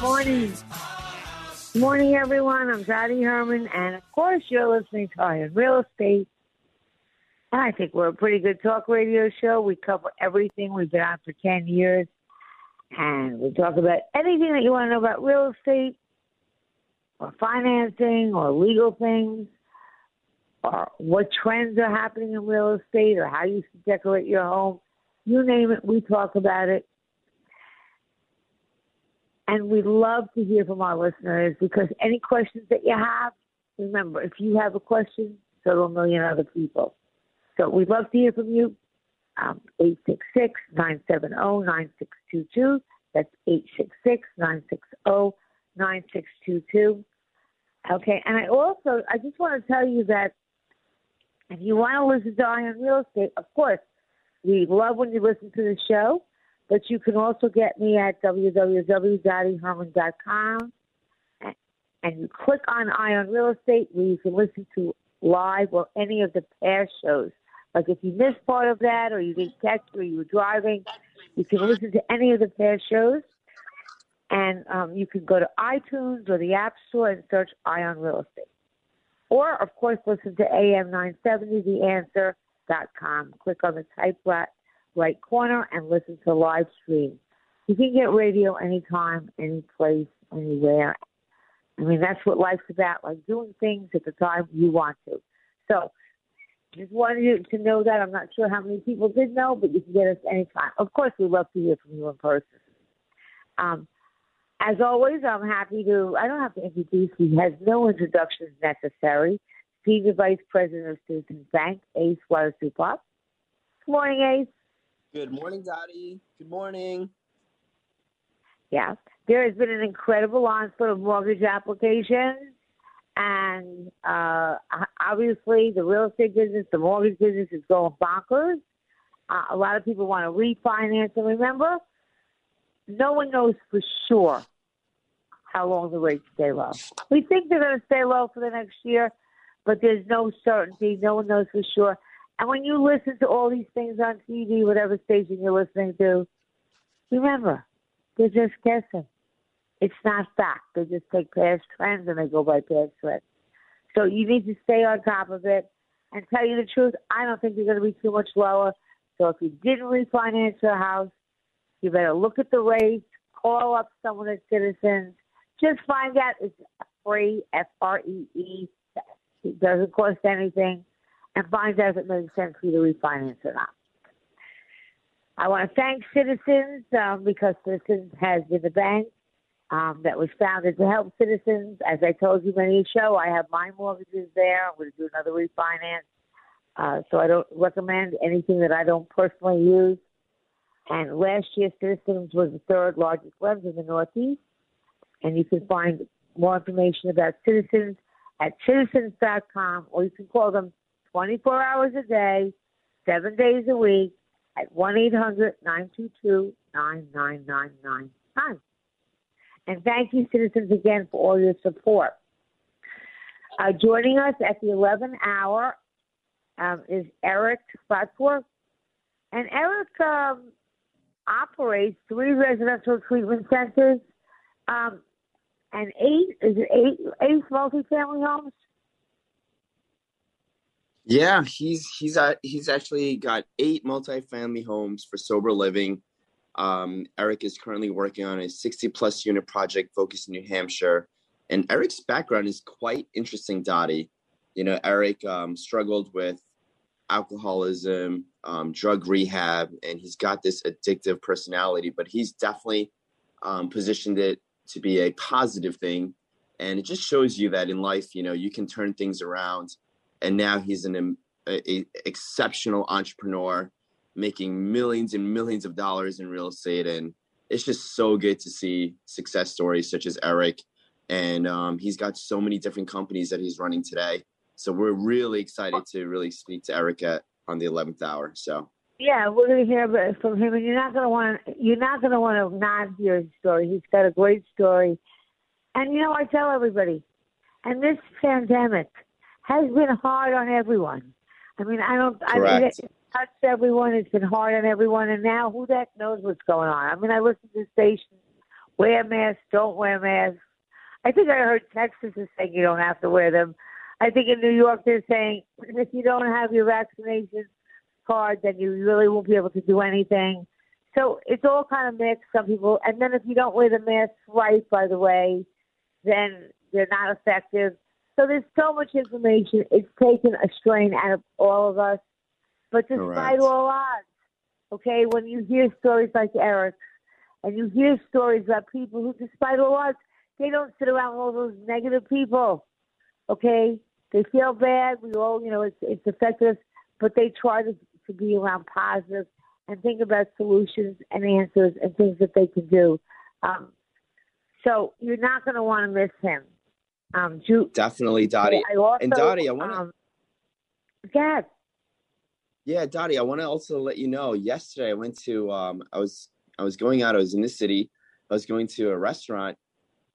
Morning. Morning, everyone. I'm Dottie Herman, and of course, you're listening to Eye on Real Estate. And I think we're a pretty good talk radio show. We cover everything. We've been on for 10 years, and we talk about anything that you want to know about real estate, or financing, or legal things, or what trends are happening in real estate, or how you should decorate your home. You name it, we talk about it. And we love to hear from our listeners because any questions that you have, remember, if you have a question, so do a million other people. So we'd love to hear from you. Um, 866-970-9622. That's 866-960-9622. Okay, and I also, I just want to tell you that if you want to listen to Eye on Real Estate, of course, we love when you listen to the show. But you can also get me at www.dottieherman.com and you click on Eye on Real Estate where you can listen to live or any of the past shows. Like if you missed part of that or you didn't catch or you were driving, you can listen to any of the past shows. And um, you can go to iTunes or the App Store and search Eye on Real Estate. Or, of course, listen to AM 970, theanswer.com. Click on the type right corner and listen to live stream. You can get radio anytime, any place, anywhere. I mean, that's what life's about, like doing things at the time you want to. So, just wanted you to know that. I'm not sure how many people did know, but you can get us anytime. Of course, we love to hear from you in person. Um, as always, I'm happy to, I don't have to introduce, he has no introductions necessary. Senior Vice President of Citizens Bank, Ace Watersupak. Good morning, Ace. Good morning, Dottie. Good morning. Yeah, there has been an incredible onslaught of mortgage applications, and uh, obviously the real estate business, the mortgage business is going bonkers. Uh, a lot of people want to refinance, and remember, no one knows for sure how long the rates stay low. We think they're going to stay low for the next year, but there's no certainty. No one knows for sure. And when you listen to all these things on TV, whatever station you're listening to, remember, they're just guessing. It's not fact. They just take past trends and they go by past trends. So you need to stay on top of it. And tell you the truth, I don't think you're going to be too much lower. So if you didn't refinance your house, you better look at the rates, call up someone at Citizens. Just find out it's free, F R E E. It doesn't cost anything and find out if it makes sense for you to refinance or not. I want to thank Citizens um, because Citizens has been the bank um, that was founded to help citizens. As I told you many show, I have my mortgages there. I'm going to do another refinance. Uh, so I don't recommend anything that I don't personally use. And last year, Citizens was the third largest lender in the Northeast. And you can find more information about Citizens at citizens.com or you can call them 24 hours a day, seven days a week at 1 800 922 9999. And thank you, citizens, again for all your support. Uh, joining us at the 11 hour um, is Eric Spotsworth. And Eric um, operates three residential treatment centers um, and eight, is it eight, eight multifamily homes? Yeah, he's he's uh, he's actually got eight multifamily homes for sober living. Um, Eric is currently working on a 60 plus unit project focused in New Hampshire. And Eric's background is quite interesting, Dottie. You know, Eric um, struggled with alcoholism, um, drug rehab, and he's got this addictive personality, but he's definitely um, positioned it to be a positive thing. And it just shows you that in life, you know, you can turn things around. And now he's an a, a exceptional entrepreneur making millions and millions of dollars in real estate. And it's just so good to see success stories such as Eric. And um, he's got so many different companies that he's running today. So we're really excited to really speak to Erica on the 11th hour. So. Yeah, we're going to hear from him, and you're not going to want you're not going to want to not hear his story. He's got a great story, and you know I tell everybody, and this pandemic has been hard on everyone. I mean, I don't. Correct. I mean, it touched everyone. It's been hard on everyone, and now who the heck knows what's going on? I mean, I listen to stations, wear masks, don't wear masks. I think I heard Texas is saying you don't have to wear them. I think in New York they're saying if you don't have your vaccination card, then you really won't be able to do anything. So it's all kind of mixed. Some people, and then if you don't wear the mask right, by the way, then they're not effective. So there's so much information. It's taken a strain out of all of us. But despite Correct. all odds, okay, when you hear stories like Eric, and you hear stories about people who, despite all odds, they don't sit around with all those negative people. Okay, they feel bad. We all, you know, it's it's affected us, but they try to to be around positive and think about solutions and answers and things that they can do. Um, so you're not going to want to miss him. Um, Ju- Definitely, Dottie. Also, and Dottie, I want to. Um, yes. Yeah, Dottie, I want to also let you know. Yesterday, I went to. Um, I was I was going out. I was in the city. I was going to a restaurant,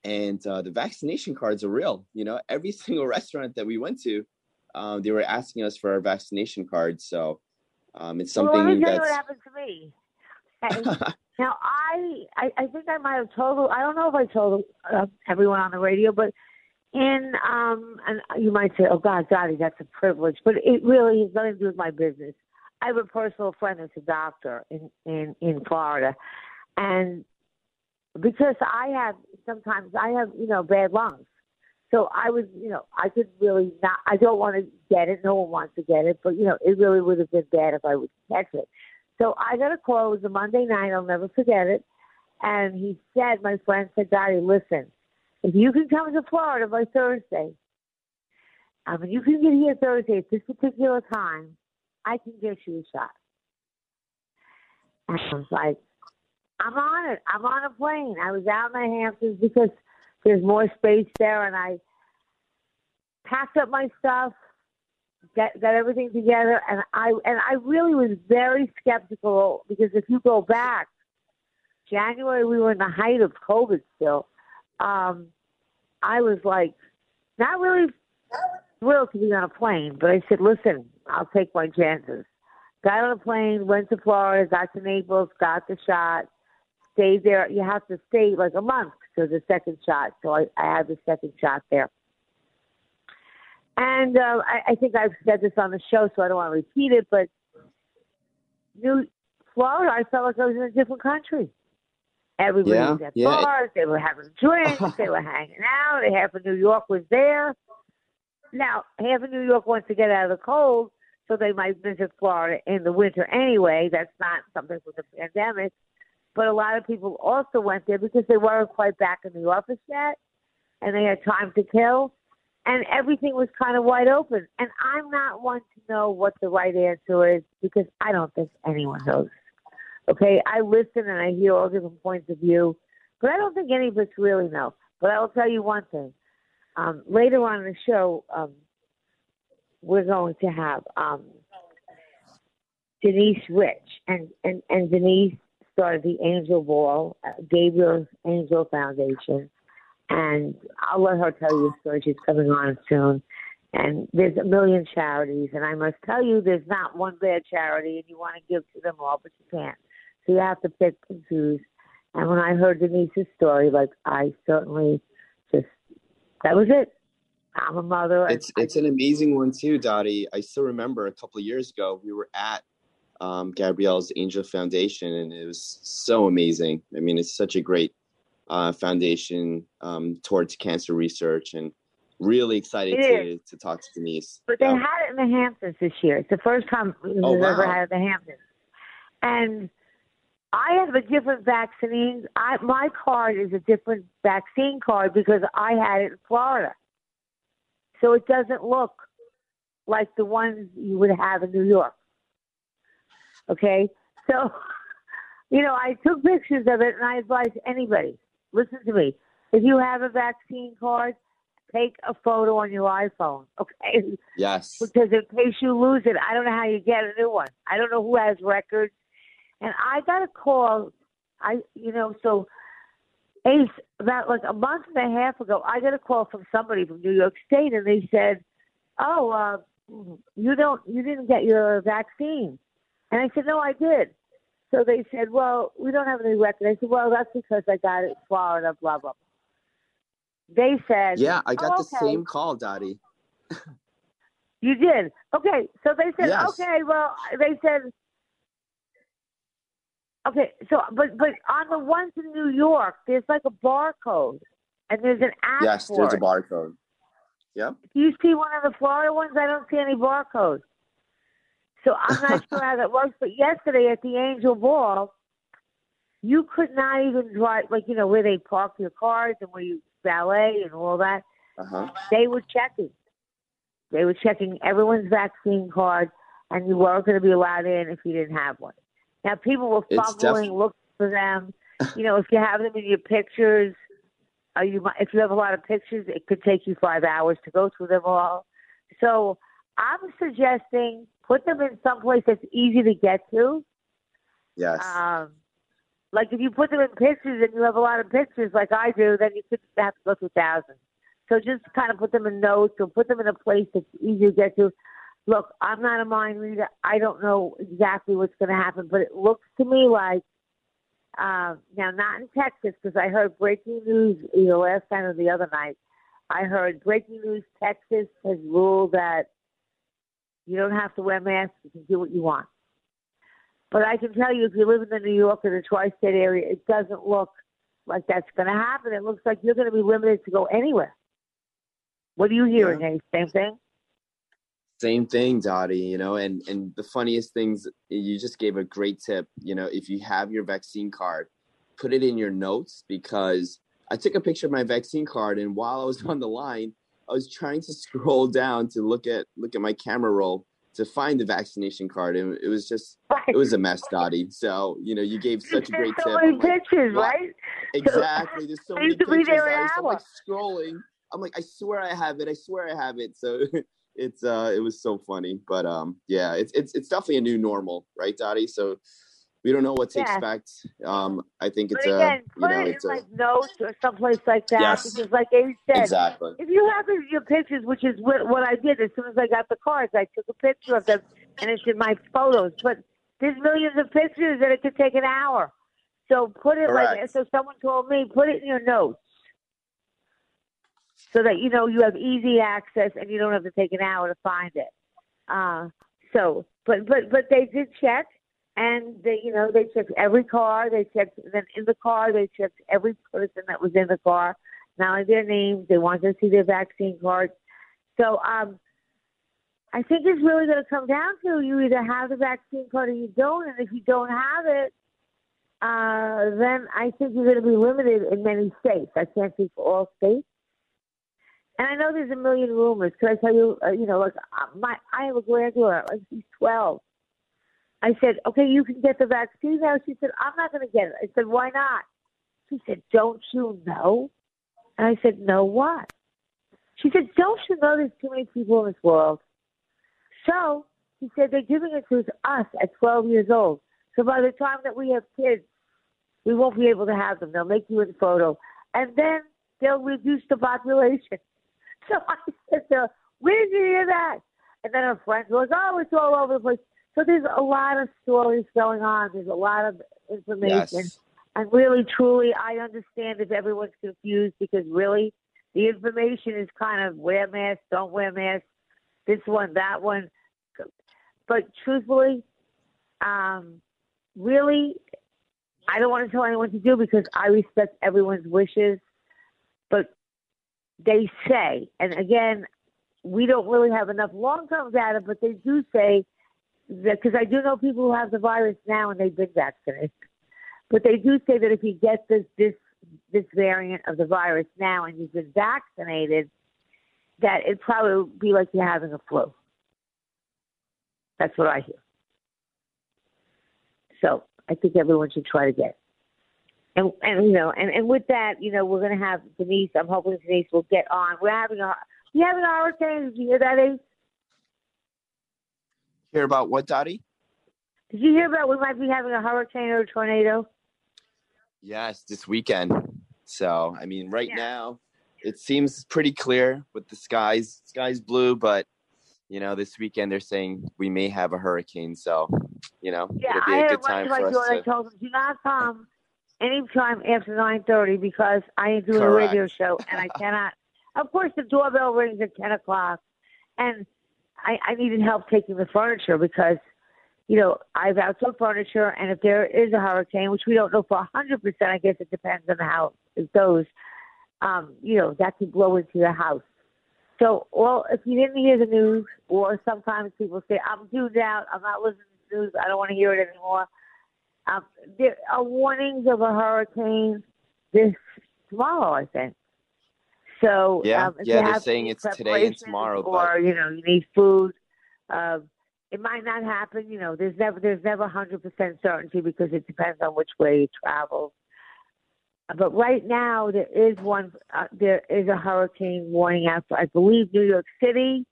and uh, the vaccination cards are real. You know, every single restaurant that we went to, um, they were asking us for our vaccination cards. So um, it's something well, let me tell that's... you what happened to me. now I, I, I think I might have told. I don't know if I told uh, everyone on the radio, but in um, and you might say, "Oh God, Dottie, that's a privilege," but it really has nothing to do with my business. I have a personal friend that's a doctor in in in Florida, and because I have sometimes I have you know bad lungs, so I was, you know, I could really not. I don't want to get it. No one wants to get it, but you know, it really would have been bad if I would catch it. So I got a call. It was a Monday night. I'll never forget it. And he said, my friend said, Dottie, listen, if you can come to Florida by Thursday, I mean, you can get here Thursday at this particular time, I can get you a shot. And I was like, I'm on it. I'm on a plane. I was out in the Hamptons because there's more space there, and I packed up my stuff, got got everything together, and I and I really was very skeptical because if you go back, January we were in the height of COVID still. Um, I was like not really thrilled to be on a plane, but I said, listen, I'll take my chances. Got on a plane, went to Florida, got to Naples, got the shot, stayed there. You have to stay like a month to the second shot. So I, I had the second shot there. And uh, I, I think I've said this on the show, so I don't want to repeat it, but New Florida, I felt like I was in a different country. Everybody yeah, was at yeah. bars, they were having drinks, they were hanging out, half of New York was there. Now, half of New York wants to get out of the cold, so they might visit Florida in the winter anyway. That's not something from the pandemic. But a lot of people also went there because they weren't quite back in the office yet and they had time to kill and everything was kind of wide open. And I'm not one to know what the right answer is because I don't think anyone knows. Okay, I listen and I hear all different points of view, but I don't think any of us really know. But I will tell you one thing. Um, later on in the show, um, we're going to have um, Denise Rich, and, and, and Denise started the Angel Ball, uh, Gabrielle's Angel Foundation, and I'll let her tell you a story. She's coming on soon. And there's a million charities, and I must tell you, there's not one bad charity, and you want to give to them all, but you can't. So you have to pick and choose. And when I heard Denise's story, like I certainly just that was it. I'm a mother. It's I, it's an amazing one too, Dottie. I still remember a couple of years ago we were at um, Gabrielle's Angel Foundation, and it was so amazing. I mean, it's such a great uh, foundation um, towards cancer research, and really excited to, to talk to Denise. But they had it in the Hamptons this year. It's the first time we've Oh, wow. ever had it in the Hamptons. And I have a different vaccine. I, my card is a different vaccine card because I had it in Florida. So it doesn't look like the ones you would have in New York. Okay? So, you know, I took pictures of it and I advise anybody listen to me. If you have a vaccine card, take a photo on your iPhone, okay? Yes. Because in case you lose it, I don't know how you get a new one. I don't know who has records. And I got a call. I, you know, so Ace, about like a month and a half ago, I got a call from somebody from New York State, and they said, "Oh, uh, you don't, you didn't get your vaccine." And I said, "No, I did." So they said, "Well, we don't have any record." I said, "Well, that's because I got it in Florida." Blah blah. blah. They said, Yeah, I got "Oh, the okay." same call, Dottie. You did. Okay. So they said, Yes. okay, well, they said, okay, so, but, but on the ones in New York, there's like a barcode and there's an app Yes, there's a barcode. Yep. Do you see one of the Florida ones? I don't see any barcode. So I'm not sure how that works. But yesterday at the Angel Ball, you could not even drive, like, you know, where they park your cars and where you valet and all that. Uh huh. They were checking. They were checking everyone's vaccine card, and you weren't going to be allowed in if you didn't have one. Now, people were fumbling, def- looking for them. You know, if you have them in your pictures, uh, you if you have a lot of pictures, it could take you five hours to go through them all. So, I'm suggesting put them in someplace that's easy to get to. Yes. Um, like if you put them in pictures and you have a lot of pictures, like I do, then you could have to go through thousands. So just kind of put them in notes or put them in a place that's easy to get to. Look, I'm not a mind reader. I don't know exactly what's going to happen, but it looks to me like uh, now not in Texas because I heard breaking news either last night or the other night. I heard breaking news: Texas has ruled that you don't have to wear masks; you can do what you want. But I can tell you, if you live in the New York or the tri-state area, it doesn't look like that's going to happen. It looks like you're going to be limited to go anywhere. What are you hearing? Ace? Same thing. Same thing, Dottie, you know, and, and the funniest things, you just gave a great tip. You know, if you have your vaccine card, put it in your notes because I took a picture of my vaccine card and while I was on the line, I was trying to scroll down to look at look at my camera roll to find the vaccination card and it was just it was a mess, Dottie. So, you know, you gave such a There's great so tip. many like, pictures, right? Exactly. There's so I many used to be pictures. there an Dottie. So I'm like scrolling. I'm like, I swear I have it. I swear I have it. So it's uh it was so funny. But um yeah, it's it's it's definitely a new normal, right, Dottie? So we don't know what to Yeah. expect. Um I think But it's a again, you know it in it's a like notes or someplace like that. Yes. Because, like Ace said, exactly. if you have your pictures, which is what, what I did as soon as I got the cards, I took a picture of them and it's in my photos. But there's millions of pictures and it could take an hour. So put it like so. Someone told me put it in your notes so that you know you have easy access and you don't have to take an hour to find it. Uh, so, but but but they did check, and they you know they checked every car. They checked then in the car they checked every person that was in the car, not only their names. They wanted to see their vaccine cards. So um, I think it's really going to come down to you either have the vaccine card or you don't, and if you don't have it, uh, then I think you're going to be limited in many states. I can't speak for all states. And I know there's a million rumors. Can I tell you? Uh, you know, like uh, my, I have a granddaughter. Like she's 12. I said, okay, you can get the vaccine now. She said, I'm not going to get it. I said, why not? She said, don't you know? And I said, no, what? She said, don't you know there's too many people in this world? So she said, they're giving it to us at 12 years old. So by the time that we have kids, we won't be able to have them. They'll make you in photo. And then they'll reduce the population. So I said to her, where did you hear that? And then her friend goes, oh, it's all over the place. So there's a lot of stories going on. There's a lot of information. Yes. And really, truly, I understand if everyone's confused because really, the information is kind of wear masks, don't wear masks, this one, that one. But truthfully, um, really, I don't want to tell anyone to do because I respect everyone's wishes. But they say, and again, we don't really have enough long-term data, but they do say because I do know people who have the virus now and they've been vaccinated. But they do say that if you get this this this variant of the virus now and you've been vaccinated, that it probably would be like you're having a flu. That's what I hear. So I think everyone should try to get. And and you know, and, and with that, you know, we're gonna have Denise. I'm hoping Denise will get on. We're having a we having a hurricane. Did you hear that, Ace? Hear about what, Dottie? Did you hear about we might be having a hurricane or a tornado? Yes, this weekend. So I mean, right Yeah. now it seems pretty clear with the skies. Skies blue, but you know, this weekend they're saying we may have a hurricane. So you know, Yeah, it'll be I a good to time for us daughter. I told him, do not come anytime after 9.30 because I am doing Correct. a radio show and I cannot. Of course, the doorbell rings at 10 o'clock. And I, I needed help taking the furniture because, you know, I have outdoor furniture. And if there is a hurricane, which we don't know for a 100%, I guess it depends on how it goes, um, you know, that could blow into your house. So, well, if you didn't hear the news, or sometimes people say, I'm tuned out, I'm not listening to the news, I don't want to hear it anymore. Um, there are warnings of a hurricane this tomorrow, I think. So, Yeah, um, yeah, they're saying it's today and tomorrow, or you know, you need food. Um, it might not happen. You know, there's never there's never hundred percent certainty because it depends on which way you travel. But right now, there is one. Uh, there is a hurricane warning out for, I believe, New York City.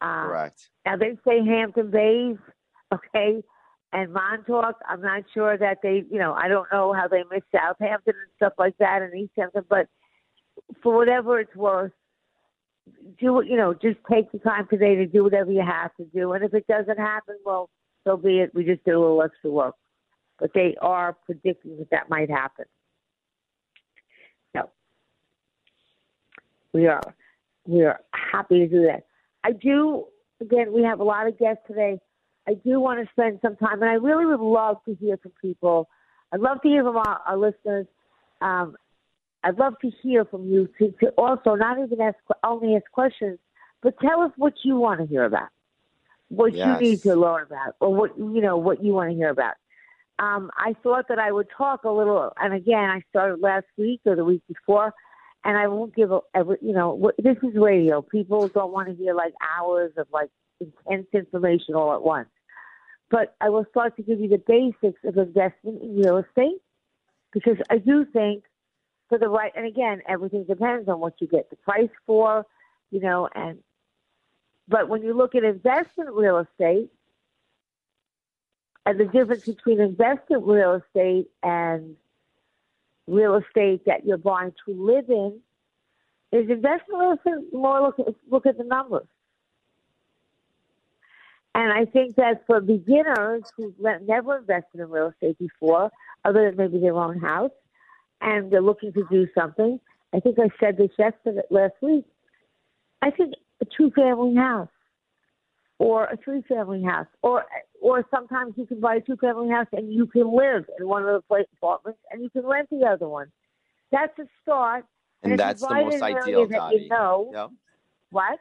Uh, Correct. now they say Hampton Bays, okay, and Montauk. I'm not sure that they, you know, I don't know how they miss Southampton and stuff like that and East Hampton, but for whatever it's worth, do. You know, just take the time today to do whatever you have to do, and if it doesn't happen, well, so be it. We just did a little extra work, but they are predicting that that might happen. So we are we are happy to do that. I do. Again, we have a lot of guests today. I do want to spend some time, and I really would love to hear from people. I'd love to hear from our, our listeners. Um, I'd love to hear from you to, to also not even ask only ask questions, but tell us what you want to hear about, what Yes. you need to learn about, or what you know what you want to hear about. Um, I thought that I would talk a little, and again, I started last week or the week before, and I won't give a, every, you know, what- this is radio. People don't want to hear like hours of like intense information all at once. But I will start to give you the basics of investment in real estate because I do think for the right, and again, everything depends on what you get the price for, you know, and, but when you look at investment real estate, and the difference between investment real estate and real estate that you're buying to live in is investment real estate more look look at the numbers. And I think that for beginners who've never invested in real estate before, other than maybe their own house, and they're looking to do something, I think I said this yesterday, last week. I think a two-family house, or a three-family house, or or sometimes you can buy a two-family house and you can live in one of the apartments and you can rent the other one. That's a start. And you that's the most in an area ideal, Dottie. You know Yep. what?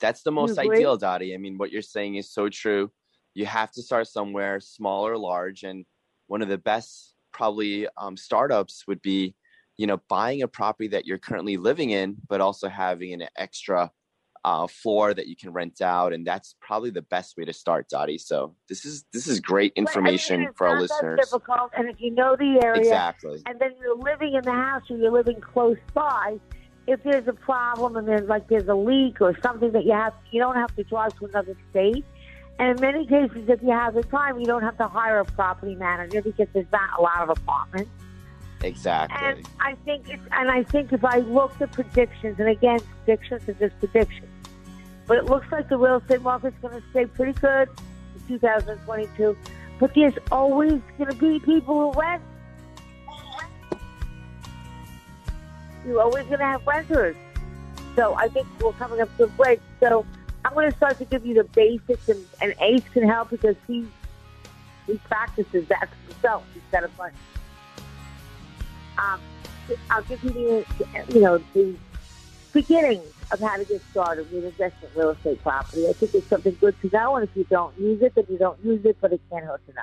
That's the most ideal, Dottie. I mean, what you're saying is so true. You have to start somewhere, small or large, and one of the best probably um, startups would be, you know, buying a property that you're currently living in, but also having an extra uh, floor that you can rent out, and that's probably the best way to start, Dottie. So this is this is great But, I mean, information it's for our listeners. difficult, and if you know the area, Exactly. and then you're living in the house or you're living close by, if there's a problem and there's like there's a leak or something that you have, you don't have to drive to another state. And in many cases, if you have the time, you don't have to hire a property manager because there's not a lot of apartments. Exactly. And I think it's, and I think if I look at predictions, and again, predictions are just predictions, but it looks like the real estate market's going to stay pretty good in 2022. But there's always going to be people who rent. you're always going to have renters. So I think we're coming up to a break. So I'm going to start to give you the basics, and, and Ace can help because he he practices that himself instead of fun. Um, I'll give you the you know the beginning of how to get started with investment real estate property. I think it's something good to know, and if you don't use it, then you don't use it, but it can't hurt know.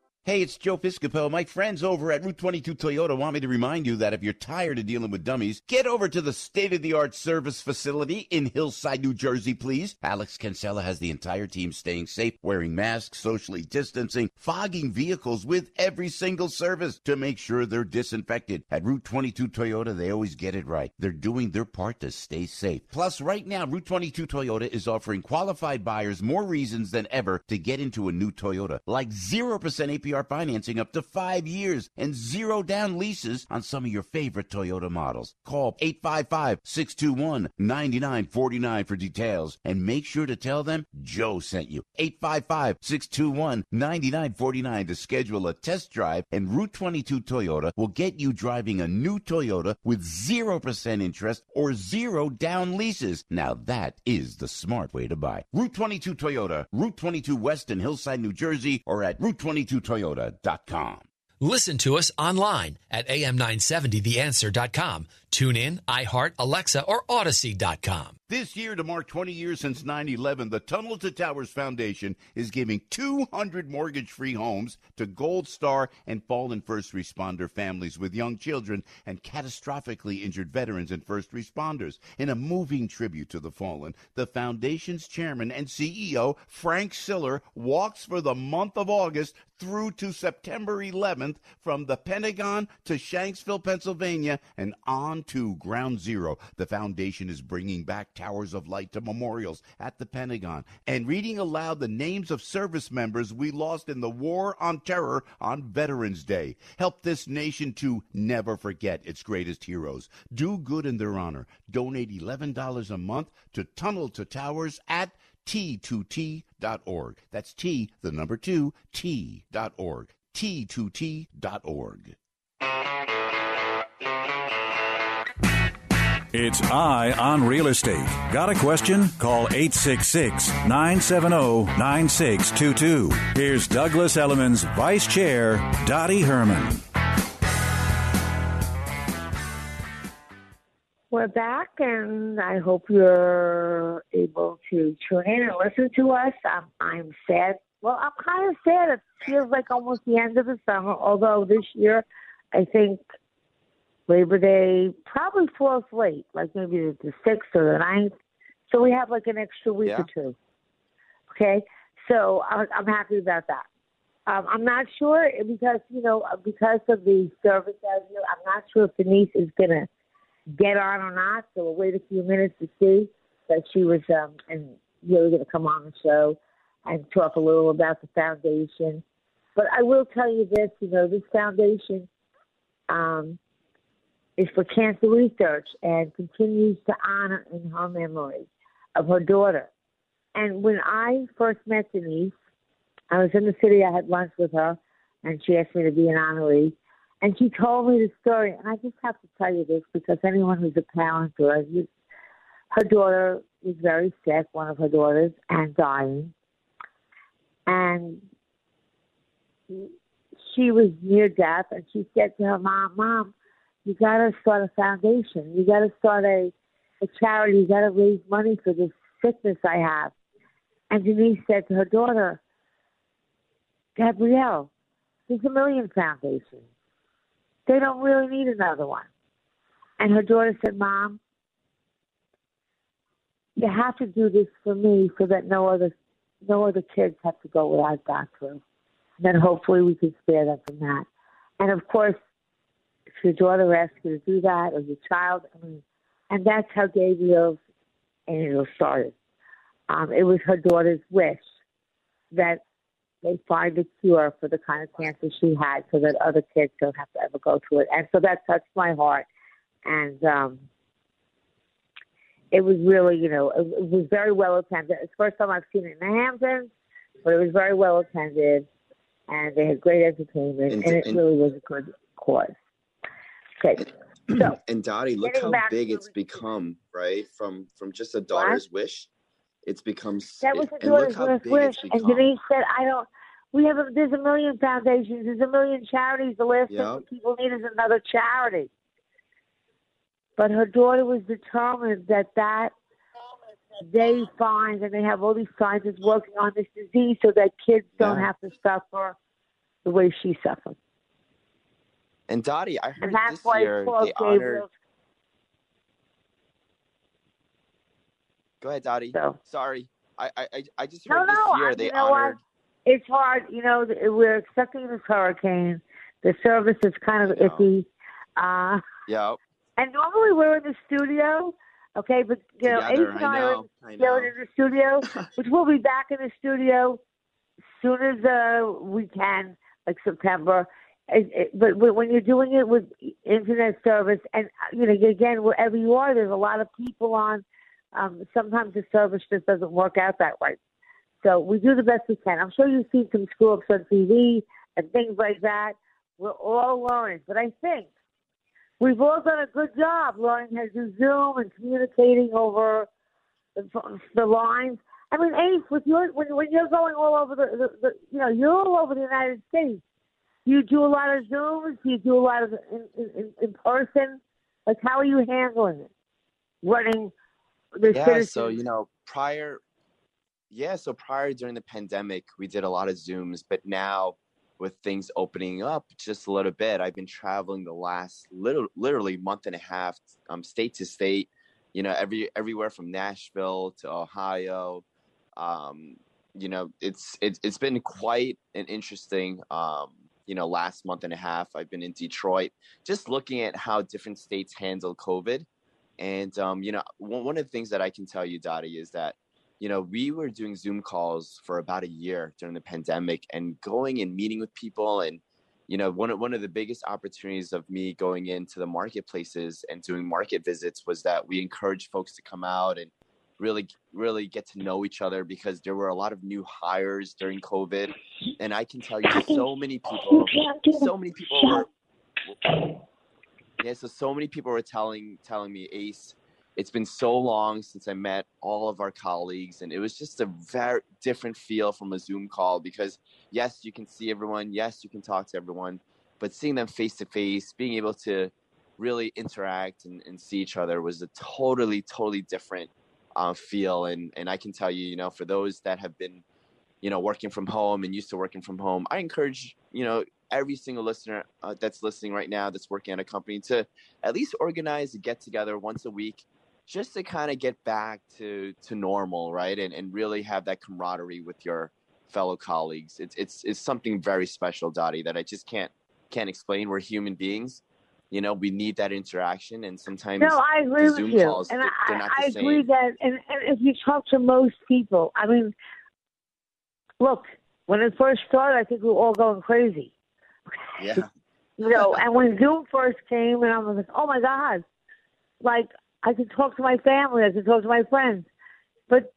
Hey, it's Joe Piscopo. My friends over at Route 22 Toyota want me to remind you that if you're tired of dealing with dummies, get over to the state-of-the-art service facility in Hillside, New Jersey, please. Alex Cancella has the entire team staying safe, wearing masks, socially distancing, fogging vehicles with every single service to make sure they're disinfected. At Route 22 Toyota, they always get it right. They're doing their part to stay safe. Plus, right now, Route 22 Toyota is offering qualified buyers more reasons than ever to get into a new Toyota, like 0% APR APR financing up to five years and zero down leases on some of your favorite Toyota models. Call 855-621-9949 for details and make sure to tell them Joe sent you. 855-621-9949 to schedule a test drive and Route 22 Toyota will get you driving a new Toyota with 0% interest or zero down leases. Now that is the smart way to buy. Route 22 Toyota, Route 22 West in Hillside, New Jersey or at Route 22 Toyota toyota.com. Listen to us online at am970theanswer.com. Tune in, iHeart, Alexa, or Audacy.com. This year, to mark 20 years since 9 11, the Tunnel to Towers Foundation is giving 200 mortgage free homes to Gold Star and fallen first responder families with young children and catastrophically injured veterans and first responders. In a moving tribute to the fallen, the foundation's chairman and CEO, Frank Siller, walks for the month of August through to September 11th from the Pentagon to Shanksville, Pennsylvania, and on to Ground Zero. The foundation is bringing back towers of light to memorials at the Pentagon and reading aloud the names of service members we lost in the War on Terror on Veterans Day. Help this nation to never forget its greatest heroes. Do good in their honor. Donate $11 a month to Tunnel to Towers at T2T.org. That's T, the number two, T.org. T2T.org. It's Eye on Real Estate. Got a question? Call 866 970 9622. Here's Douglas Elliman's Vice Chair, Dottie Herman. We're back, and I hope you're able to tune in and listen to us. I'm, I'm sad. Well, I'm kind of sad. It feels like almost the end of the summer, although this year I think Labor Day probably falls late, like maybe the, the sixth or the ninth. So we have like an extra week Yeah. or two. Okay, so I, I'm happy about that. Um, I'm not sure because you know because of the service out here. I'm not sure if Denise is gonna get on or not. So we'll wait a few minutes to see that she was um, and really gonna come on the show and talk a little about the foundation. But I will tell you this, you know, this foundation um, is for cancer research and continues to honor in her memory of her daughter. And when I first met Denise, I was in the city, I had lunch with her, and she asked me to be an honoree. And she told me the story, and I just have to tell you this because anyone who's a parent or her daughter was very sick, one of her daughters, and dying. And she was near death, and she said to her mom, "Mom, you got to start a foundation. You got to start a a charity. You got to raise money for this sickness I have." And Denise said to her daughter, "Gabrielle, there's a million foundations. They don't really need another one." And her daughter said, "Mom, you have to do this for me so that no other no other kids have to go what I've gone through." then hopefully we can spare them from that. And of course, your daughter asks you to do that, or your child, I mean, and that's how Gabrielle's angel started. Um, it was her daughter's wish that they find a cure for the kind of cancer she had, so that other kids don't have to ever go through it. And so that touched my heart, and um, it was really, you know, it, it was very well attended. It's the first time I've seen it in the Hamptons, but it was very well attended and they had great entertainment, And- and, it and- really was a good cause. Okay, so and Dottie, look how big it's become, right? From from just a daughter's wish, it's become. that was look daughter's wish, and. Denise said, "I don't." We have a, there's a million foundations, there's a million charities. The last thing Yep. that people need is another charity. But her daughter was determined that that they find and they have all these scientists working on this disease so that kids don't have to suffer the way she suffered. And Dottie, I heard this year they honored. Gabrielle's Go ahead, Dottie. So- Sorry, I I I- just No, heard this no, year I- they you know what? It's hard, you know. We're expecting this hurricane. The service is kind of iffy, uh, Yeah, and normally we're in the studio, okay. But you know, Ace together. and I are in know. I still in the studio, which we'll be back in the studio as soon as uh, we can, like September. It, it, but when when you're doing it with internet service, and uh, you know, again, wherever you are, there's a lot of people on. Um, sometimes the service just doesn't work out that way. So we do the best we can. I'm sure you've seen some screw ups on TV and things like that. We're all learning, but I think we've all done a good job learning how to do Zoom and communicating over the, the lines. I mean, Ace, with your when when you're going all over the, the, the you know you're all over the United States. You do a lot of Zooms. You do a lot of in, in, in person. Like, how are you handling it? Running the yeah citizens. so you know prior yeah so prior during the pandemic we did a lot of zooms but now with things opening up just a little bit i've been traveling the last little literally month and a half um state to state you know every everywhere from nashville to ohio um you know it's it's it's been quite an interesting um you know last month and a half i've been in detroit just looking at how different states handle covid. And um, you know, one, of the things that I can tell you, Dottie, is that you know we were doing Zoom calls for about a year during the pandemic, and going and meeting with people, and you know, one of one of the biggest opportunities of me going into the marketplaces and doing market visits was that we encouraged folks to come out and really really get to know each other because there were a lot of new hires during COVID, and I can tell you, so many people, so many people were yeah, so so many people were telling telling me, Ace, it's been so long since I met all of our colleagues, and it was just a very different feel from a Zoom call because yes, you can see everyone, yes, you can talk to everyone, but seeing them face to face, being able to really interact and, and see each other was a totally, totally different uh, feel. And and I can tell you, you know, for those that have been, you know, working from home and used to working from home, I encourage, you know, every single listener uh, that's listening right now that's working at a company to at least organize a get together once a week just to kind of get back to to normal right and and really have that camaraderie with your fellow colleagues it's it's it's something very special dottie that i just can't can't explain we're human beings you know we need that interaction and sometimes No, I agree with Zoom you, calls, and I, I agree that. And, and if you talk to most people, I mean, look, when it first started, I think we were all going crazy. yeah You know, and when Zoom first came, and I was like, oh my god, like I could talk to my family, I could talk to my friends, but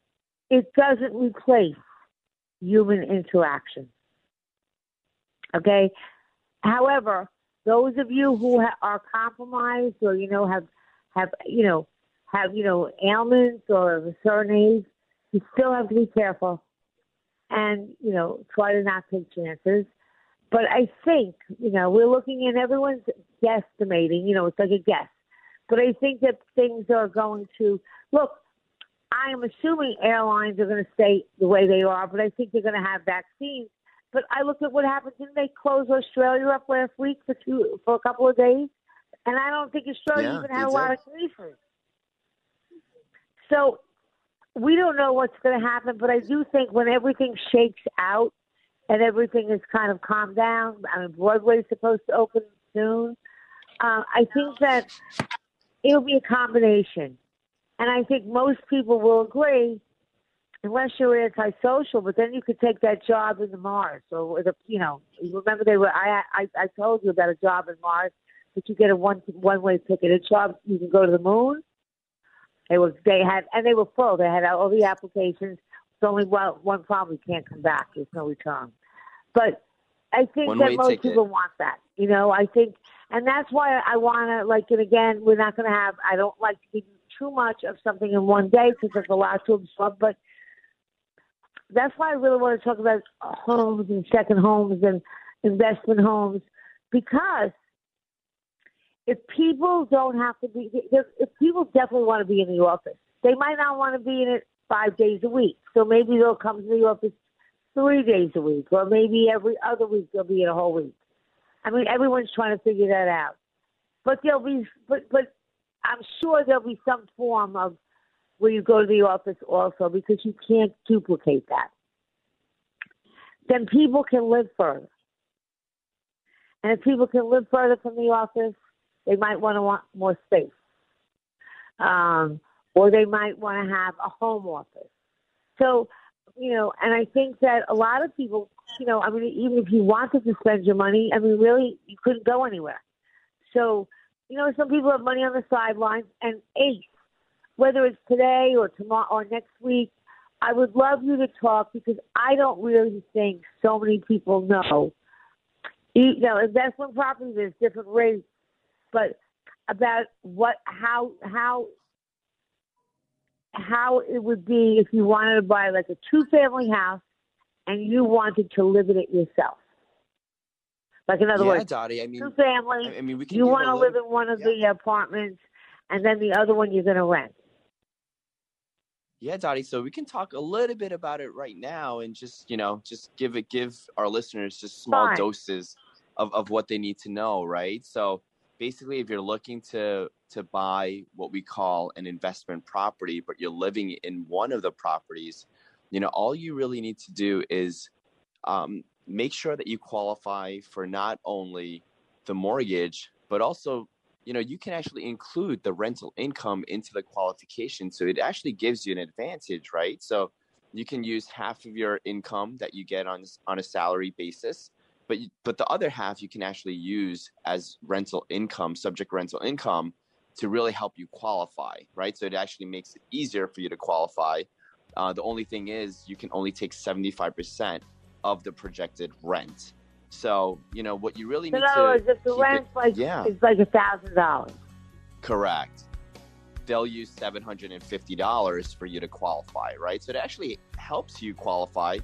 it doesn't replace human interaction. Okay. However, those of you who ha- are compromised or you know have have you know have you know ailments or of a certain age, you still have to be careful and you know try to not take chances. But I think you know we're looking in everyone's guesstimating. You know, it's like a guess. But I think that things are going to look. I am assuming airlines are going to stay the way they are, but I think they're going to have vaccines. But I look at what happened. Didn't they close Australia up last week for two for a couple of days? And I don't think Australia Yeah, even had a lot of cases. So we don't know what's going to happen, but I do think when everything shakes out and everything is kind of calmed down, I mean, Broadway's supposed to open soon. Uh, I think that it'll be a combination. And I think most people will agree, unless you're antisocial, but then you could take that job in the Mars. Or a, you know, remember they were, I, I, I told you about a job in Mars, that you get a one, one way ticket. A job, you can go to the moon. They were, they had, and they were full. They had all the applications. It's only one, one problem, you can't come back. There's no return. But I think One that most ticket. people want that. You know, I think, and that's why I want to, like, and again, we're not going to have, I don't like to give too much of something in one day because there's a lot to absorb, but that's why I really want to talk about homes and second homes and investment homes because if people don't have to be, if people definitely want to be in the office, they might not want to be in it five days a week. So maybe they'll come to the office three days a week, or maybe every other week they'll be in a whole week. I mean, everyone's trying to figure that out. But there'll be, but but I'm sure there'll be some form of where you go to the office also because you can't duplicate that. Then people can live further. And if people can live further from the office, they might want to want more space. Um, or they might want to have a home office. So, you know, and I think that a lot of people, you know, I mean, even if you wanted to spend your money, I mean, really, you couldn't go anywhere. So, you know, some people have money on the sidelines, and Ace, whether it's today or tomorrow or next week, I would love you to talk because I don't really think so many people know. You know, investment property there's different rates, but about what how how how it would be if you wanted to buy like a two family house and you wanted to live in it yourself. Like in other yeah, words, Dottie. I mean, two family. I mean, we can you want to live in one of the apartments, and then the other one you're going to rent. Yeah, Dottie. So we can talk a little bit about it right now, and just you know, just give it, give our listeners just small Fine. doses of, of what they need to know, right? So basically, if you're looking to to buy what we call an investment property, but you're living in one of the properties, you know, all you really need to do is um, make sure that you qualify for not only the mortgage, but also you know you can actually include the rental income into the qualification so it actually gives you an advantage right? So you can use half of your income that you get on on a salary basis but you, but the other half you can actually use as rental income subject rental income to really help you qualify right? So it actually makes it easier for you to qualify. Uh, the only thing is you can only take 75% of the projected rent so you know what you really So need to words, if the keep it- rent's like yeah it's like a thousand dollars. Correct. They'll use seven hundred and fifty dollars for you to qualify, right? So it actually helps you qualify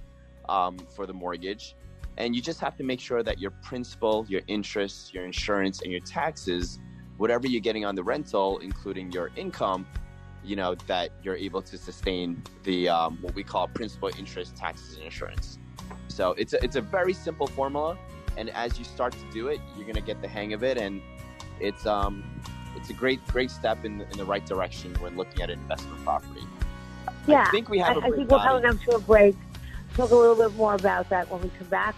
um, for the mortgage, and you just have to make sure that your principal, your interest, your insurance, and your taxes, whatever you're getting on the rental, including your income, you know that you're able to sustain the um, what we call principal, interest, taxes, and insurance. So it's a, it's a very simple formula, and as you start to do it, you're gonna get the hang of it, and it's um, it's a great great step in in the right direction when looking at an investment property. Yeah, I think we have. I, a I think we're coming up to a break. Talk a little bit more about that when we come back.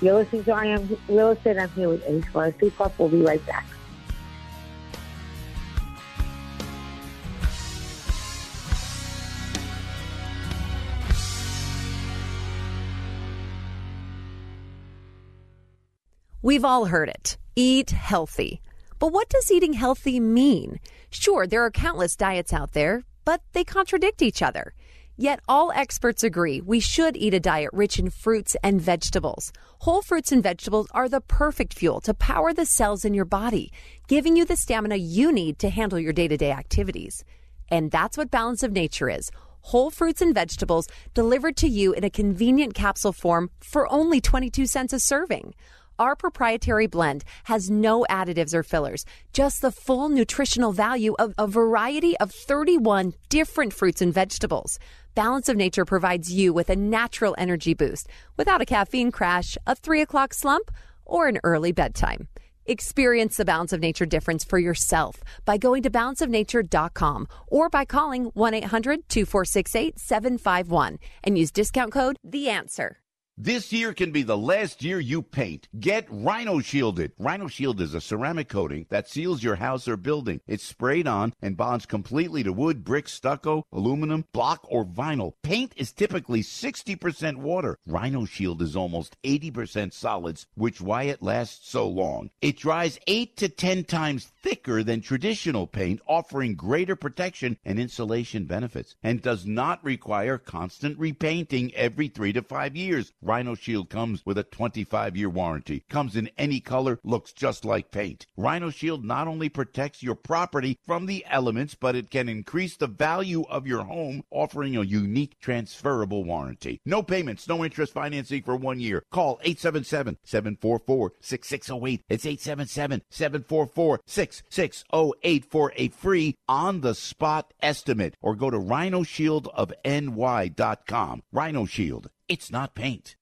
You're listening to Eye on Real Estate. I'm here with Ace Forestry Club. We'll be right back. We've all heard it. Eat healthy. But what does eating healthy mean? Sure, there are countless diets out there, but they contradict each other. Yet all experts agree we should eat a diet rich in fruits and vegetables. Whole fruits and vegetables are the perfect fuel to power the cells in your body, giving you the stamina you need to handle your day to day activities. And that's what Balance of Nature is whole fruits and vegetables delivered to you in a convenient capsule form for only 22 cents a serving. Our proprietary blend has no additives or fillers, just the full nutritional value of a variety of 31 different fruits and vegetables. Balance of Nature provides you with a natural energy boost without a caffeine crash, a 3 o'clock slump, or an early bedtime. Experience the Balance of Nature difference for yourself by going to balanceofnature.com or by calling 1 800 246 8751 and use discount code THE ANSWER. This year can be the last year you paint. Get Rhino Shielded. Rhino Shield is a ceramic coating that seals your house or building. It's sprayed on and bonds completely to wood, brick, stucco, aluminum, block, or vinyl. Paint is typically 60% water. Rhino Shield is almost 80% solids, which why it lasts so long. It dries 8 to 10 times thicker than traditional paint, offering greater protection and insulation benefits, and does not require constant repainting every 3 to 5 years. Rhino Shield comes with a 25 year warranty, comes in any color, looks just like paint. Rhino Shield not only protects your property from the elements, but it can increase the value of your home, offering a unique transferable warranty. No payments, no interest financing for one year. Call 877 744 6608. It's 877 744 6608 for a free on the spot estimate or go to rhinoshieldofny.com. Rhino Shield. It's not paint.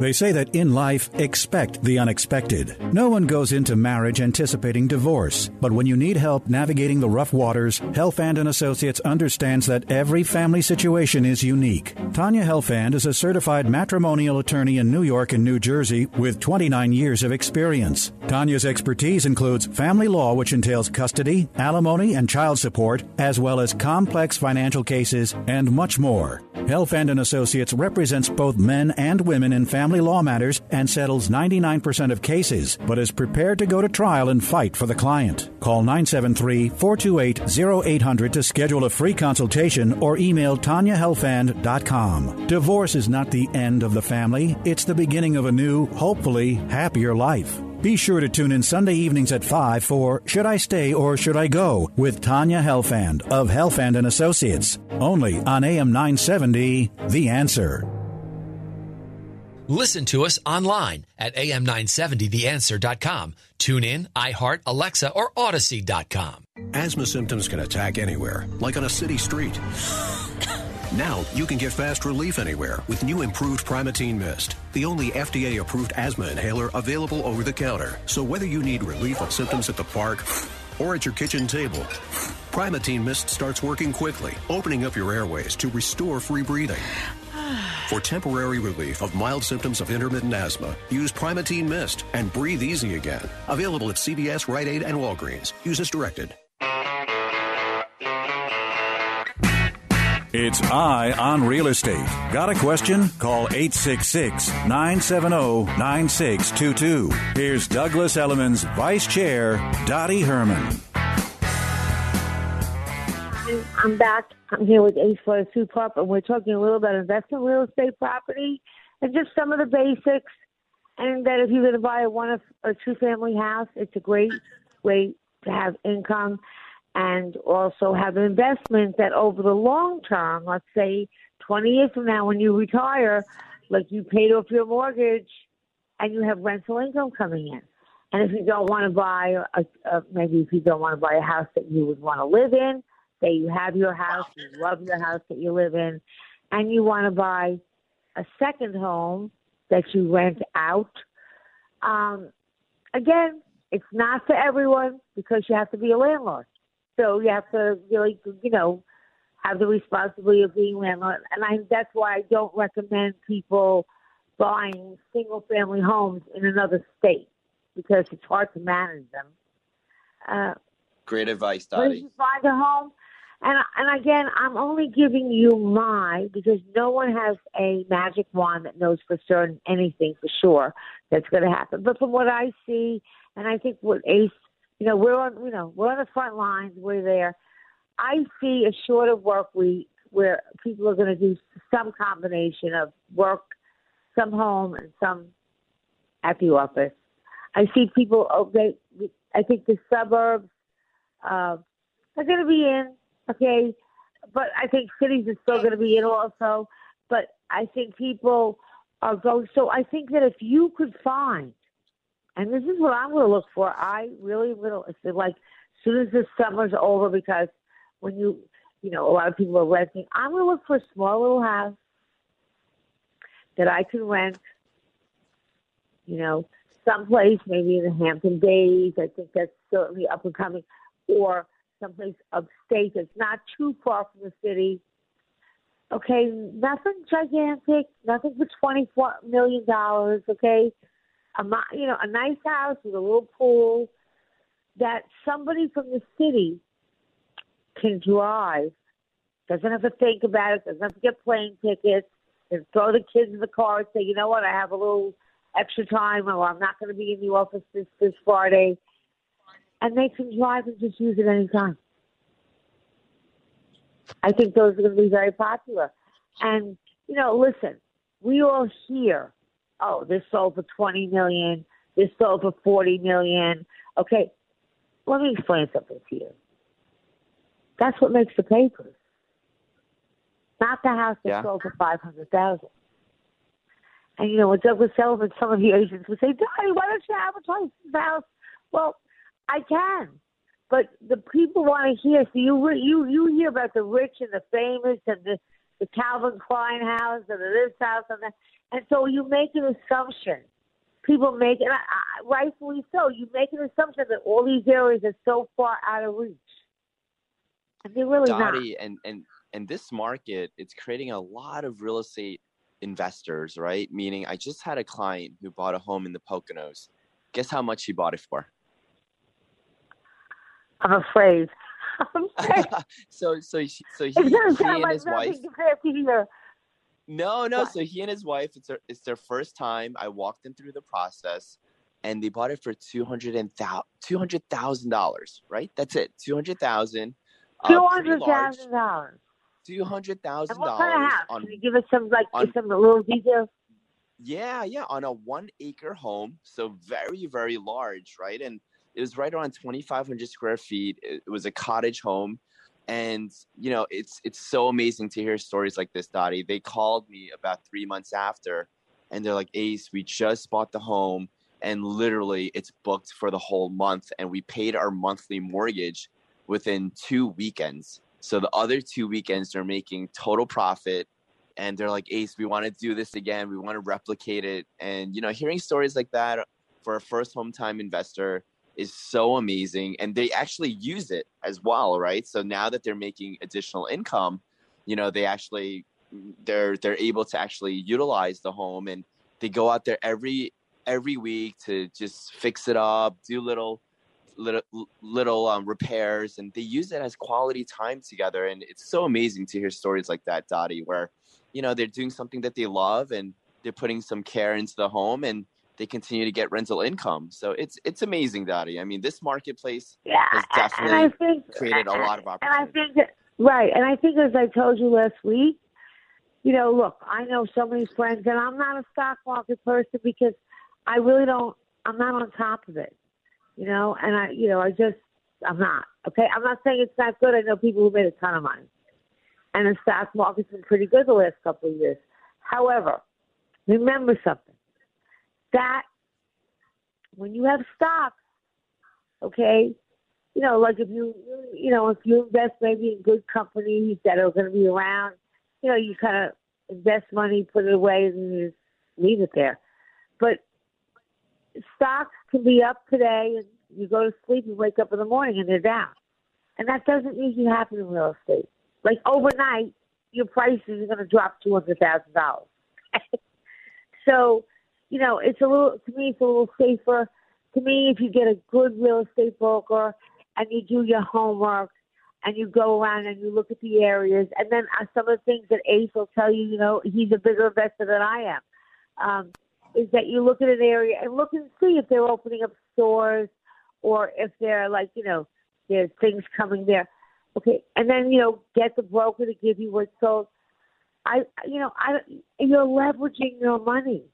They say that in life, expect the unexpected. No one goes into marriage anticipating divorce, but when you need help navigating the rough waters, Helfand and Associates understands that every family situation is unique. Tanya Helfand is a certified matrimonial attorney in New York and New Jersey with 29 years of experience. Tanya's expertise includes family law, which entails custody, alimony, and child support, as well as complex financial cases and much more. Helfand and Associates represents both men and women in family law matters and settles 99% of cases, but is prepared to go to trial and fight for the client. Call 973 428 0800 to schedule a free consultation or email TanyaHelfand.com. Divorce is not the end of the family, it's the beginning of a new, hopefully, happier life. Be sure to tune in Sunday evenings at 5 for Should I Stay or Should I Go with Tanya Helfand of Helfand and Associates. Only on AM 970, The Answer. Listen to us online at am970theanswer.com. Tune in, iHeart, Alexa, or Odyssey.com. Asthma symptoms can attack anywhere, like on a city street. Now you can get fast relief anywhere with new improved Primatene Mist, the only FDA approved asthma inhaler available over the counter. So whether you need relief of symptoms at the park or at your kitchen table, Primatene Mist starts working quickly, opening up your airways to restore free breathing. For temporary relief of mild symptoms of intermittent asthma, use Primatene Mist and breathe easy again. Available at CVS, Rite Aid, and Walgreens. Use as directed. It's Eye on Real Estate. Got a question? Call 866 970 9622. Here's Douglas Elliman's Vice Chair, Dottie Herman. I'm back. I'm here with Ace Two Club, and we're talking a little about investment real estate property and just some of the basics. And that if you're going to buy a one or two family house, it's a great way to have income and also have an investment that over the long term, let's say 20 years from now when you retire, like you paid off your mortgage and you have rental income coming in. And if you don't want to buy, a, a, maybe if you don't want to buy a house that you would want to live in, say you have your house, you love your house that you live in, and you want to buy a second home that you rent out, Um, again, it's not for everyone because you have to be a landlord. So you have to really, you know, have the responsibility of being landlord. And I, that's why I don't recommend people buying single family homes in another state because it's hard to manage them. Uh, Great advice, Once Dottie. you find a home, and and again, I'm only giving you my because no one has a magic wand that knows for certain anything for sure that's going to happen. But from what I see, and I think what Ace, you know, we're on, you know, we're on the front lines. We're there. I see a shorter work week where people are going to do some combination of work, some home, and some at the office. I see people. They. I think the suburbs uh, are going to be in. Okay, but I think cities are still going to be in also. But I think people are going. So I think that if you could find, and this is what I'm going to look for. I really will. Like as soon as the summer's over, because when you, you know, a lot of people are renting. I'm going to look for a small little house that I can rent. You know, someplace maybe in the Hampton Bays. I think that's certainly up and coming, or someplace upstate that's not too far from the city. Okay, nothing gigantic, nothing for twenty four million dollars. Okay, a you know a nice house with a little pool that somebody from the city can drive. Doesn't have to think about it. Doesn't have to get plane tickets. And throw the kids in the car and say, you know what, I have a little extra time, or I'm not going to be in the office this this Friday, and they can drive and just use it anytime. I think those are going to be very popular. And you know, listen, we all hear, oh, this sold for twenty million, this sold for forty million. Okay, let me explain something to you. That's what makes the papers, not the house that Yeah. sold for five hundred thousand. And you know, with Douglas Elliman, some of the agents would say, Dottie, why don't you advertise this house? Well, I can, but the people want to hear. So you you you hear about the rich and the famous and the the Calvin Klein house and the this house and that, and so you make an assumption. People make, and I, I, rightfully so, you make an assumption that all these areas are so far out of reach, and they're really not. Dottie, and and and this market, it's creating a lot of real estate investors, right? Meaning, I just had a client who bought a home in the Poconos. Guess how much he bought it for? I'm afraid. So so he, so he, he and his wife. nothing compared to here. No, no. What? So he and his wife, it's their it's their first time. I walked them through the process, and they bought it for two hundred and two hundred thousand dollars. Right? That's it. Two hundred thousand. Uh, two hundred thousand dollars. Two hundred thousand And what kind of dollars house? on Can you give us some like on- some little details? Yeah, yeah, on a one acre home. So very, very large, right? And it was right around 2,500 square feet. It, was a cottage home. And, you know, it's it's so amazing to hear stories like this, Dottie. They called me about three months after and they're like, Ace, we just bought the home and literally it's booked for the whole month. And we paid our monthly mortgage within two weekends. So the other two weekends they're making total profit and they're like ace we want to do this again we want to replicate it and you know hearing stories like that for a first home time investor is so amazing and they actually use it as well right? So now that they're making additional income you know they actually they're they're able to actually utilize the home and they go out there every every week to just fix it up do little little little um, repairs and they use it as quality time together and it's so amazing to hear stories like that dottie where you know they're doing something that they love and they're putting some care into the home and they continue to get rental income so it's it's amazing dottie i mean this marketplace Yeah, has definitely think created a lot of And I opportunities think right, and I think as I told you last week, you know, look, I know so many friends, and I'm not a stock market person because I really don't. I'm not on top of it, you know, and I, you know, I just, I'm not. Okay, I'm not saying it's not good. I know people who made a ton of money, and the stock market's been pretty good the last couple of years. However, remember something that when you have stocks, okay, you know, like if you, you know, if you invest maybe in good companies that are going to be around, you know, you kind of invest money, put it away, and you just leave it there. But stocks can be up today, and you go to sleep and wake up in the morning and they're down, and that doesn't usually happen in real estate. Like overnight, your prices are going to drop two hundred thousand dollars. so, you know, it's a little to me, it's a little safer. To me, if you get a good real estate broker and you do your homework and you go around and you look at the areas, and then some of the things that Ace will tell you, you know, he's a bigger investor than I am. Um, is that you look at an area and look and see if they're opening up stores or if they're like, you know, there's things coming there. Okay, and then you know, get the broker to give you what's sold. I, you know, I you're leveraging your money,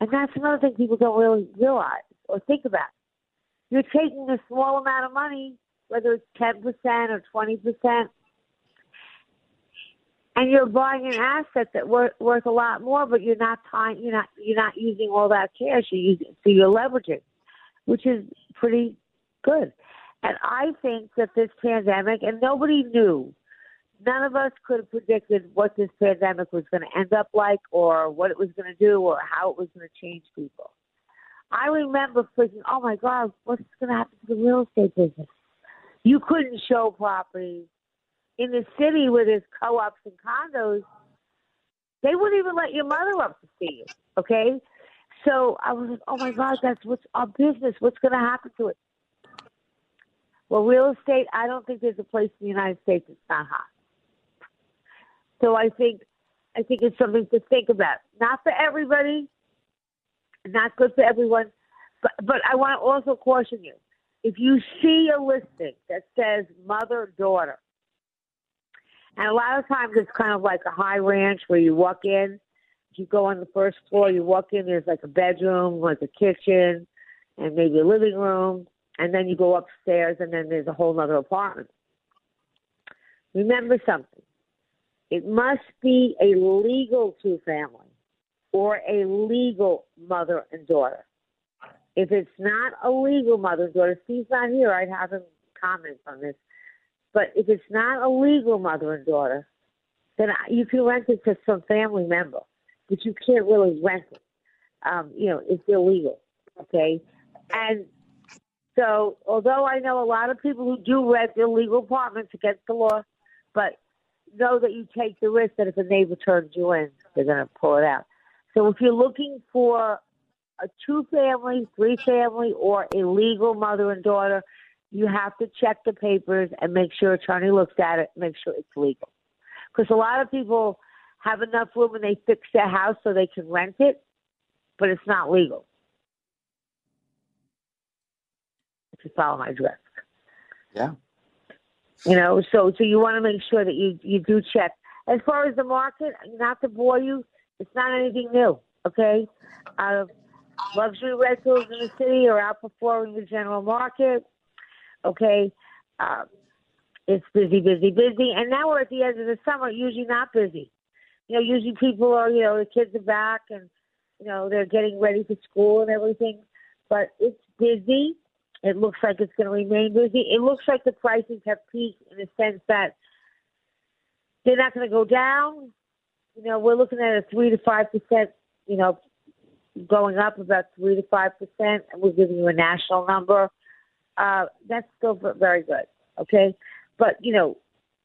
and that's another thing people don't really realize or think about. You're taking a small amount of money, whether it's ten percent or twenty percent, and you're buying an asset that worth worth a lot more, but you're not tying, you're not you're not using all that cash. You're using so you're leveraging, which is pretty good. And I think that this pandemic, and nobody knew, none of us could have predicted what this pandemic was going to end up like, or what it was going to do, or how it was going to change people. I remember thinking, "Oh my God, what's going to happen to the real estate business?" You couldn't show properties in the city where there's co-ops and condos, they wouldn't even let your mother up to see you. Okay, so I was like, oh my God, that's what's our business. What's going to happen to it? Well, real estate, I don't think there's a place in the United States that's not hot. So I think, I think it's something to think about. Not for everybody, not good for everyone, but but I want to also caution you. If you see a listing that says mother daughter, and a lot of times it's kind of like a high ranch where you walk in, you go on the first floor, you walk in, there's like a bedroom, like a kitchen, and maybe a living room, and then you go upstairs, and then there's a whole other apartment. Remember something. It must be a legal two family or a legal mother and daughter. If it's not a legal mother and daughter, Steve's not here, I'd have him comment on this. But if it's not a legal mother and daughter, then you can rent it to some family member, but you can't really rent it. Um, you know, it's illegal. Okay, and so although I know a lot of people who do rent illegal apartments against the law, but know that you take the risk that if a neighbor turns you in, they're going to pull it out. So if you're looking for a two family, three family, or a legal mother and daughter, you have to check the papers and make sure attorney looks at it, make sure it's legal. Because a lot of people have enough room and they fix their house so they can rent it, but it's not legal. If you follow my drift. Yeah. You know, so so you want to make sure that you you do check. As far as the market, not to bore you, it's not anything new. Okay, uh, luxury rentals in the city are outperforming the general market. Okay. Uh, it's busy, busy, busy. And now we're at the end of the summer, usually not busy. You know, usually people are, you know, the kids are back and, you know, they're getting ready for school and everything. But it's busy. It looks like it's going to remain busy. It looks like the prices have peaked in the sense that they're not going to go down. You know, we're looking at a 3 to 5%, you know, going up about 3 to 5%. And we're giving you a national number uh, that's still very good. Okay, but you know,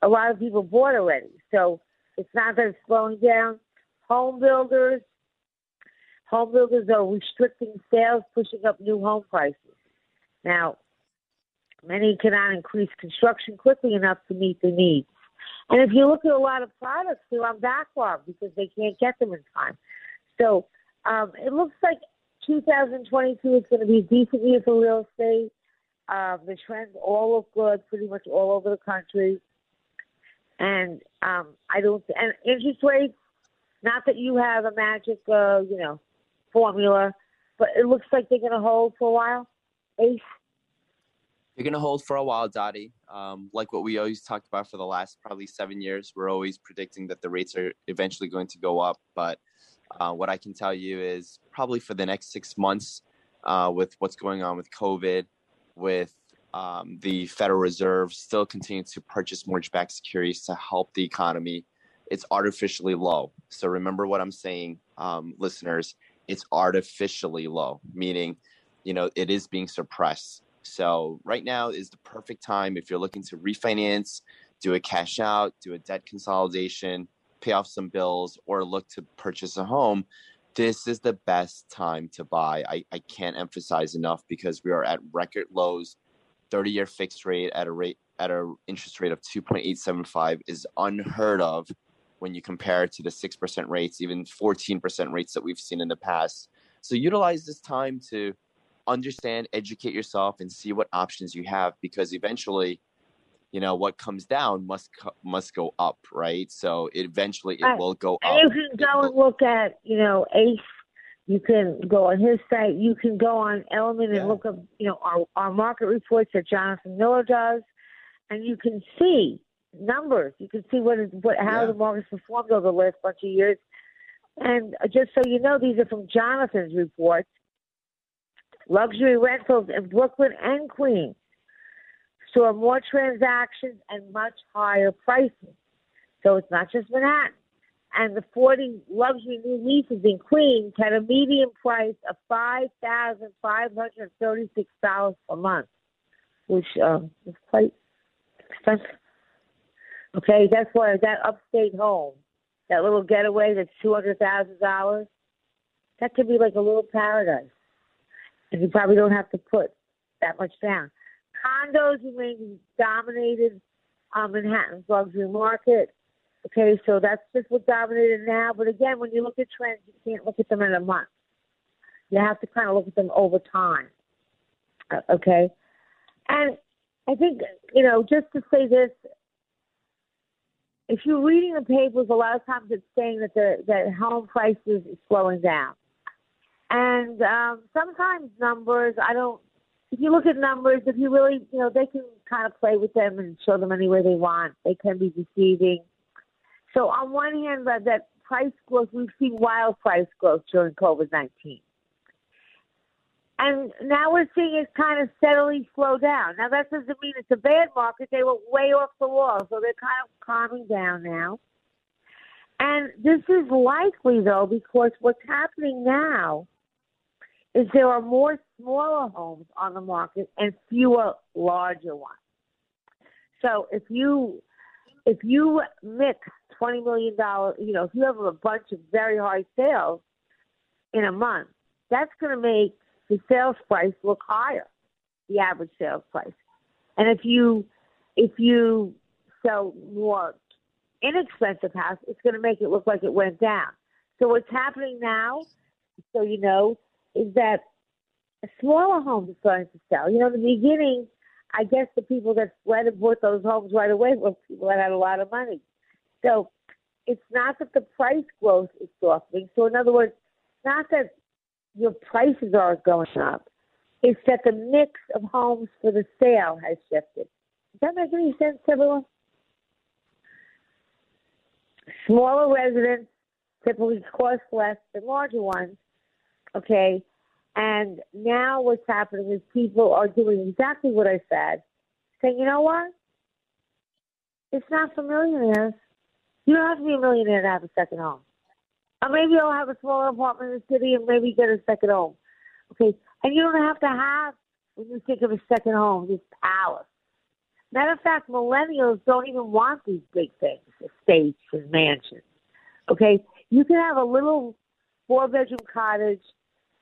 a lot of people bought already, so it's not that it's slowing down. Home builders, home builders are restricting sales, pushing up new home prices. Now, many cannot increase construction quickly enough to meet the needs. And if you look at a lot of products, they're on backlog because they can't get them in time. So um, it looks like 2022 is going to be a decent year for real estate. Um, the trends all look good, pretty much all over the country. And um, I don't. And interest rates. Not that you have a magic, uh, you know, formula, but it looks like they're going to hold for a while. They're going to hold for a while, Dottie. Um, like what we always talked about for the last probably seven years, we're always predicting that the rates are eventually going to go up. But uh, what I can tell you is probably for the next six months, uh, with what's going on with COVID, with um, the Federal Reserve still continuing to purchase mortgage-backed securities to help the economy. It's artificially low. So remember what I'm saying, um, listeners. It's artificially low, meaning you know, it is being suppressed. So right now is the perfect time if you're looking to refinance, do a cash out, do a debt consolidation, pay off some bills, or look to purchase a home. This is the best time to buy. I, I can't emphasize enough because we are at record lows. 30 year fixed rate at a rate at an interest rate of 2.875 is unheard of when you compare it to the 6% rates, even 14% rates that we've seen in the past. So utilize this time to understand, educate yourself, and see what options you have because eventually, you know, what comes down must must go up, right? So eventually it will go And you can go and look at, you know, Ace. You can go on his site. You can go on Elliman and look up, you know, our, our market reports that Jonathan Miller does, and you can see numbers. You can see what is what how the market's performed over the last bunch of years. And just so you know, these are from Jonathan's reports. Luxury rentals in Brooklyn and Queens saw more transactions and much higher prices. So it's not just Manhattan. And the 40 luxury new leases in Queens had a median price of $5,536 per month, which um, is quite expensive. Okay, that's why that upstate home, that little getaway that's $200,000, that could be like a little paradise. And you probably don't have to put that much down. Condos remain dominated on Manhattan's luxury market. Okay, so that's just what dominated now. But again, when you look at trends, you can't look at them in a month. You have to kind of look at them over time. Uh, okay, and I think you know just to say this, if you're reading the papers, a lot of times it's saying that the that home prices is slowing down, and um, sometimes numbers I don't. If you look at numbers, if you really, you know, they can kind of play with them and show them any way they want. They can be deceiving. So on one hand, that, that price growth, we've seen wild price growth during COVID-19. And now we're seeing it kind of steadily slow down. Now that doesn't mean it's a bad market. They were way off the wall, so they're kind of calming down now. And this is likely though because what's happening now is there are more smaller homes on the market and fewer larger ones. So if you if you mix twenty million dollars, you know, if you have a bunch of very high sales in a month, that's going to make the sales price look higher, the average sales price. And if you if you sell more inexpensive house, it's going to make it look like it went down. So what's happening now, so you know, is that smaller homes are starting to sell. You know, in the beginning, I guess the people that fled and bought those homes right away were people that had a lot of money. So it's not that the price growth is softening. So in other words, it's not that your prices are going up. It's that the mix of homes for the sale has shifted. Does that make any sense, everyone? Smaller residents typically cost less than larger ones. Okay. And now what's happening is people are doing exactly what I said, saying, you know what? It's not for millionaires. You don't have to be a millionaire to have a second home. Or maybe I'll have a smaller apartment in the city and maybe get a second home. Okay. And you don't have to have, when you think of a second home, this palace. Matter of fact, millennials don't even want these big things, estates and mansions. Okay. You can have a little four bedroom cottage.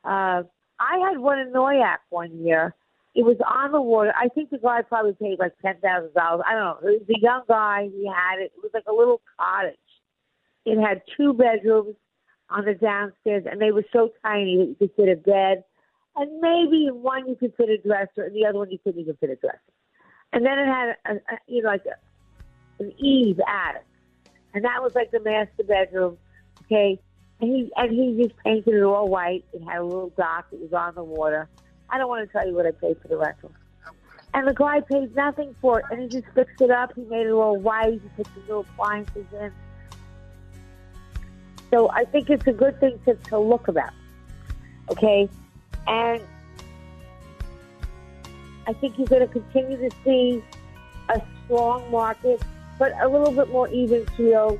Uh, I had one in Noyac one year. It was on the water. I think the guy probably paid like ten thousand dollars. I don't know. It was a young guy. He had it. It was like a little cottage. It had two bedrooms on the downstairs, and they were so tiny that you could fit a bed, and maybe one you could fit a dresser, and the other one you couldn't even fit a dresser. And then it had a, a you know like a, an eave attic, and that was like the master bedroom. Okay, he and he just painted it all white. It had a little dock. It was on the water. I don't want to tell you what I paid for the rental. And the guy paid nothing for it, and he just fixed it up. He made it all white. He put the little appliances in. So I think it's a good thing to, to look about. Okay, and I think you're going to continue to see a strong market, but a little bit more even keel